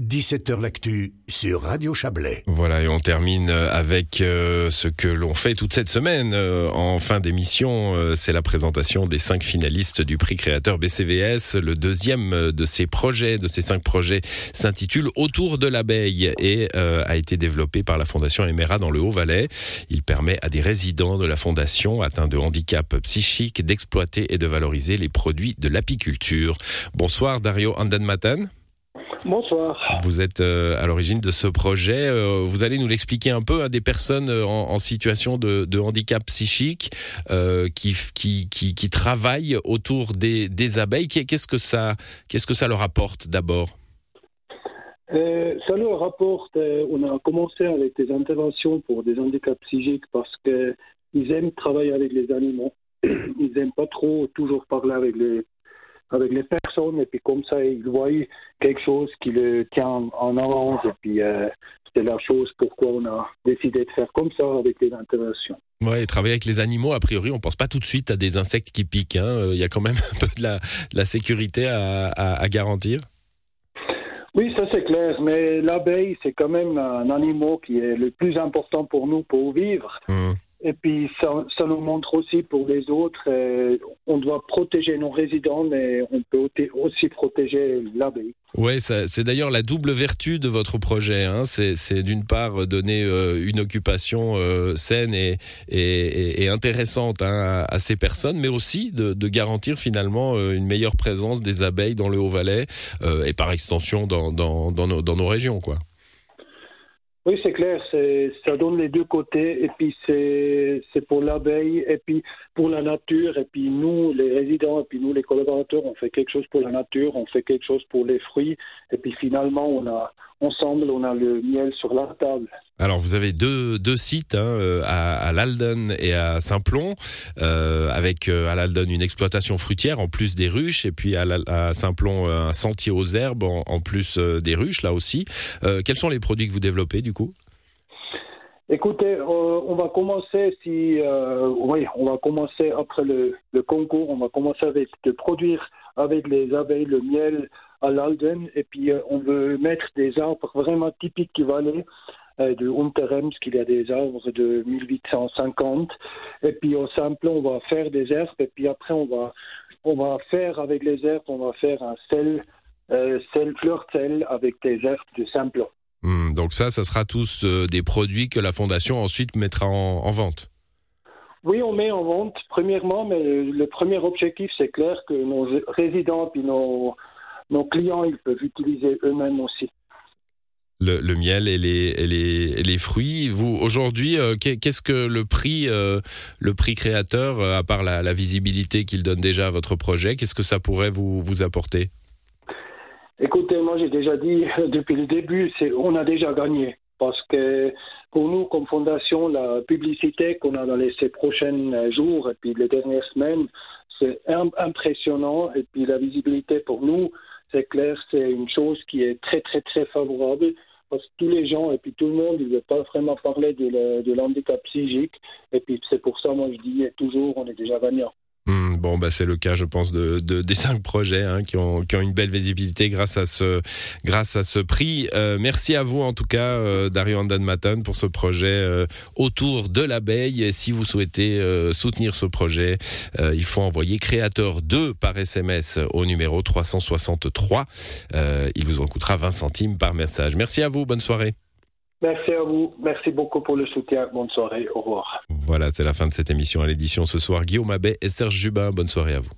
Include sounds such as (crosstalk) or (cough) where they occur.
17h L'actu sur Radio Chablais. Voilà, et on termine avec euh, ce que l'on fait toute cette semaine euh, en fin d'émission. Euh, c'est la présentation des cinq finalistes du prix créateur BCVS. Le deuxième de ces projets, de ces cinq projets, s'intitule Autour de l'abeille et a été développé par la Fondation Emera dans le Haut-Valais. Il permet à des résidents de la Fondation atteints de handicap psychique d'exploiter et de valoriser les produits de l'apiculture. Bonsoir Dario Andanmatan. Bonsoir. Vous êtes euh, à l'origine de ce projet. Euh, vous allez nous l'expliquer un peu à des personnes euh, en, situation de, handicap psychique qui, qui, qui, travaillent autour des, des abeilles. Qu'est-ce que ça, qu'est-ce que ça leur apporte d'abord? Ça leur apporte. on a commencé avec des interventions pour des handicaps psychiques parce qu'ils aiment travailler avec les animaux. (clears throat) Ils n'aiment pas trop toujours parler avec les avec les personnes et puis comme ça ils voient quelque chose qui le tient en avance et puis euh, c'est la chose pourquoi on a décidé de faire comme ça avec les interventions. Ouais, et travailler avec les animaux, a priori, on pense pas tout de suite à des insectes qui piquent. Hein. Euh, il y a quand même (laughs) un peu de la, la sécurité à, à, garantir. Oui, ça c'est clair, mais l'abeille, c'est quand même un animal qui est le plus important pour nous pour vivre. Mmh. Et puis ça, nous montre aussi pour les autres, euh, on doit protéger nos résidents, mais on peut aussi protéger l'abeille. Oui, c'est d'ailleurs la double vertu de votre projet. Hein. C'est d'une part donner euh, une occupation euh, saine et, intéressante hein, à, ces personnes, mais aussi de, garantir finalement une meilleure présence des abeilles dans le Haut-Valais et par extension dans, nos, dans nos régions. quoi. Oui, c'est clair, ça donne les deux côtés, et puis c'est pour l'abeille, et puis pour la nature, et puis nous, les résidents, et puis nous, les collaborateurs, on fait quelque chose pour la nature, on fait quelque chose pour les fruits, et puis finalement, on a, ensemble, on a le miel sur la table. Alors vous avez deux, deux sites hein, euh, à, à l'Alden et à Saint-Plon, euh, avec euh, à l'Alden une exploitation fruitière en plus des ruches, et puis à, Saint-Plon un sentier aux herbes en, plus des ruches là aussi. quels sont les produits que vous développez du coup? Écoutez, on va commencer si oui, on va commencer après le, le, concours, on va commencer avec de produire avec les abeilles le miel à l'Alden et puis on veut mettre des arbres vraiment typiques qui valent euh, de Unterems, qu'il y a des arbres de 1850. Et puis au simple, on va faire des herbes. Et puis après, on va, on va faire avec les herbes, on va faire un sel, euh, sel fleur sel avec des herbes de simple. Hmm, donc ça, ça sera tous euh, des produits que la fondation ensuite mettra en, vente. Oui, on met en vente premièrement, mais le premier objectif, c'est clair que nos résidents et nos, nos clients, ils peuvent utiliser eux-mêmes aussi le, miel et les, les, les, fruits. Vous aujourd'hui, euh, qu'est-ce que le prix, euh, le prix créateur, euh, à part la, visibilité qu'il donne déjà à votre projet, qu'est-ce que ça pourrait vous, vous apporter? Écoutez, moi j'ai déjà dit depuis le début, on a déjà gagné. Parce que pour nous comme fondation, la publicité qu'on a dans les, ces prochains jours et puis les dernières semaines, c'est impressionnant. Et puis la visibilité pour nous, c'est clair, c'est une chose qui est très très très favorable parce que tous les gens et puis tout le monde, ils ne veut pas vraiment parler de l'handicap psychique. Et puis c'est pour ça, moi je dis toujours, on est déjà gagnant. Hmm, bon, bah, c'est le cas, je pense, de, des (laughs) cinq projets hein, qui, ont, qui, ont, une belle visibilité grâce à ce, prix. Euh, merci à vous, en tout cas, euh, Dario Andan Matan, pour ce projet euh, autour de l'abeille. Si vous souhaitez euh, soutenir ce projet, il faut envoyer créateur 2 par SMS au numéro 363. il vous en coûtera 20 centimes par message. Merci à vous, bonne soirée. Merci à vous. Merci beaucoup pour le soutien. Bonne soirée. Au revoir. Voilà, c'est la fin de cette émission à l'édition ce soir. Guillaume Abbé et Serge Jubin. Bonne soirée à vous.